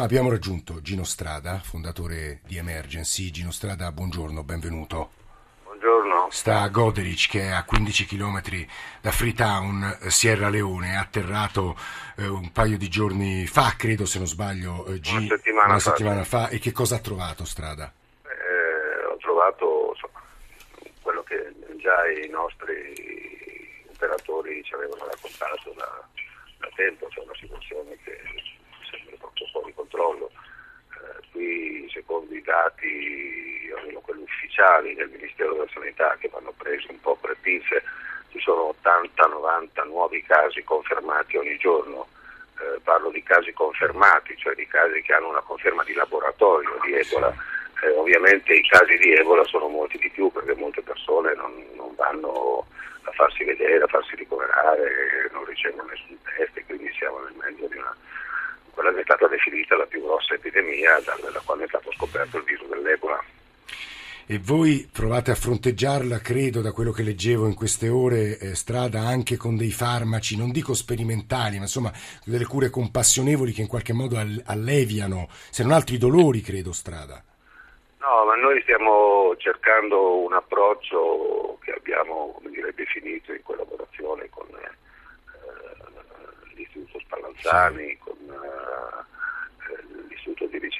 Abbiamo raggiunto Gino Strada, fondatore di Emergency. Gino Strada, buongiorno, benvenuto. Buongiorno. Sta a Goderich, che è a 15 km da Freetown, Sierra Leone. È atterrato eh, un paio di giorni fa, credo se non sbaglio, eh, G- una settimana, una fa, settimana fa. E che cosa ha trovato Strada? Eh, ho trovato insomma, quello che già i nostri operatori ci avevano raccontato da, da tempo, cioè una situazione che controllo. Eh, qui, secondo i dati, almeno quelli ufficiali del Ministero della Sanità, che vanno presi un po' per pinze, ci sono 80-90 nuovi casi confermati ogni giorno. Eh, parlo di casi confermati, cioè di casi che hanno una conferma di laboratorio di Ebola. Eh, ovviamente i casi di Ebola sono molti di più perché molte persone non, non vanno a farsi vedere, a farsi ricoverare, non ricevono nessun test e quindi siamo nel mezzo di una quella che è stata definita la più grossa epidemia dalla quale è stato scoperto il virus dell'Ebola. E voi provate a fronteggiarla, credo, da quello che leggevo in queste ore, eh, strada anche con dei farmaci, non dico sperimentali, ma insomma delle cure compassionevoli che in qualche modo alleviano, se non altro, i dolori, credo, strada. No, ma noi stiamo cercando un approccio che abbiamo dire, definito in collaborazione con eh, l'Istituto Spallanzani, sì. con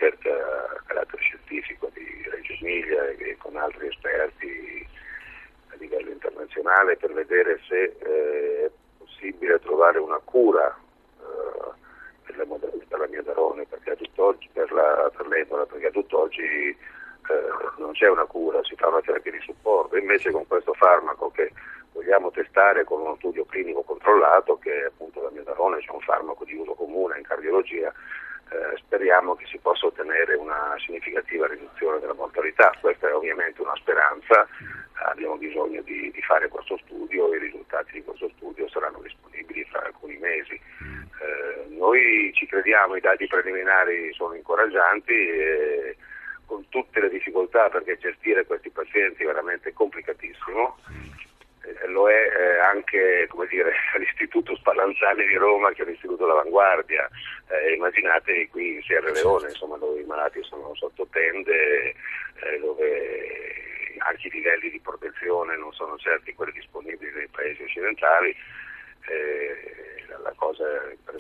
ricerca a carattere scientifico di Reggio Emilia e con altri esperti a livello internazionale per vedere se eh, è possibile trovare una cura eh, per, la, per la miodarone, perché a tutt'oggi, per, la, per l'Ebola, perché a tutt'oggi eh, non c'è una cura, si fa una terapia di supporto, invece con questo farmaco che vogliamo testare con uno studio clinico controllato, che è appunto la miodarone, c'è un farmaco di uso comune in cardiologia, eh, speriamo che si possa ottenere una significativa riduzione della mortalità. Questa è ovviamente una speranza, abbiamo bisogno di, di fare questo studio, i risultati di questo studio saranno disponibili fra alcuni mesi. Eh, noi ci crediamo, i dati preliminari sono incoraggianti. E, con tutte le difficoltà perché gestire questi pazienti è veramente complicatissimo eh, lo è eh, anche dire, all'Istituto Spallanzani di Roma che è l'Istituto dell'Avanguardia. Eh, immaginate qui in Sierra Leone, insomma, dove i malati sono sotto tende, eh, dove anche i livelli di protezione non sono certi quelli disponibili nei paesi occidentali. Eh,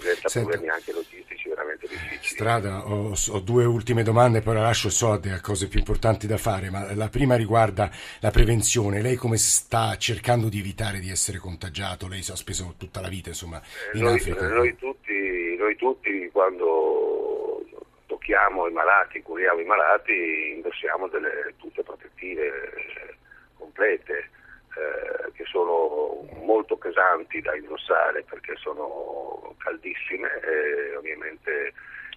presenta Senta, problemi anche logistici veramente difficili. Strada, ho, ho, due ultime domande, poi la lascio e so a cose più importanti da fare, ma la prima riguarda la prevenzione. Lei come sta cercando di evitare di essere contagiato? Lei ha speso tutta la vita insomma, eh, in noi, Africa. Noi tutti, noi tutti quando tocchiamo i malati, curiamo i malati, indossiamo delle tute protettive eh, complete eh, che molto pesanti da indossare perché sono caldissime e ovviamente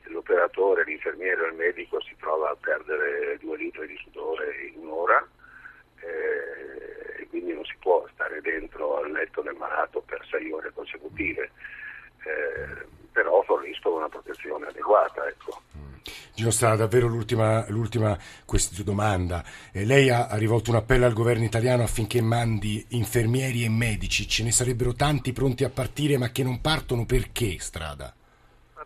l'operatore, l'infermiere o il medico si trova a perdere due litri di sudore in un'ora eh, e quindi non si può stare dentro al letto del malato per sei ore consecutive, eh, però forniscono una protezione adeguata. Ecco. Gino Strada, davvero l'ultima, l'ultima domanda. Eh, lei ha, ha, rivolto un appello al governo italiano affinché mandi infermieri e medici. Ce ne sarebbero tanti pronti a partire ma che non partono perché Strada?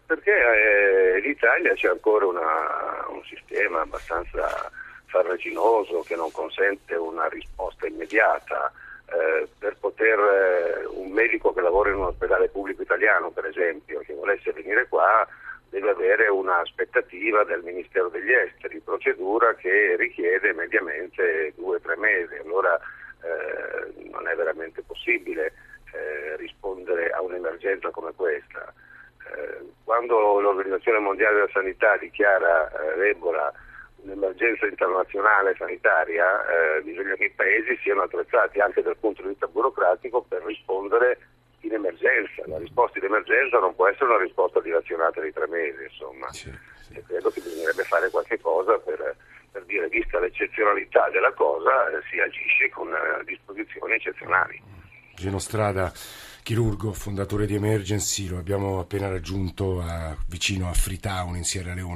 Perché eh, Italia c'è ancora una, un sistema abbastanza farraginoso che non consente una risposta immediata. Eh, per poter eh, un medico che lavora in un ospedale pubblico italiano, per esempio, che volesse venire qua, deve avere un'aspettativa del Ministero degli Esteri, procedura che richiede mediamente due o tre mesi, allora eh, non è veramente possibile eh, rispondere a un'emergenza come questa. Eh, quando l'Organizzazione Mondiale della Sanità dichiara eh, l'Ebola un'emergenza internazionale sanitaria, eh, bisogna che i paesi siano attrezzati anche dal punto di vista burocratico per rispondere in emergenza. La risposta in emergenza non può essere una risposta dilazionata di tre mesi, insomma. Sì, sì. Credo che bisognerebbe fare qualche cosa per, per dire, vista l'eccezionalità della cosa, eh, si agisce con eh, disposizioni eccezionali. Gino Strada, chirurgo, fondatore di Emergency, lo abbiamo appena raggiunto a, vicino a Freetown in Sierra Leone.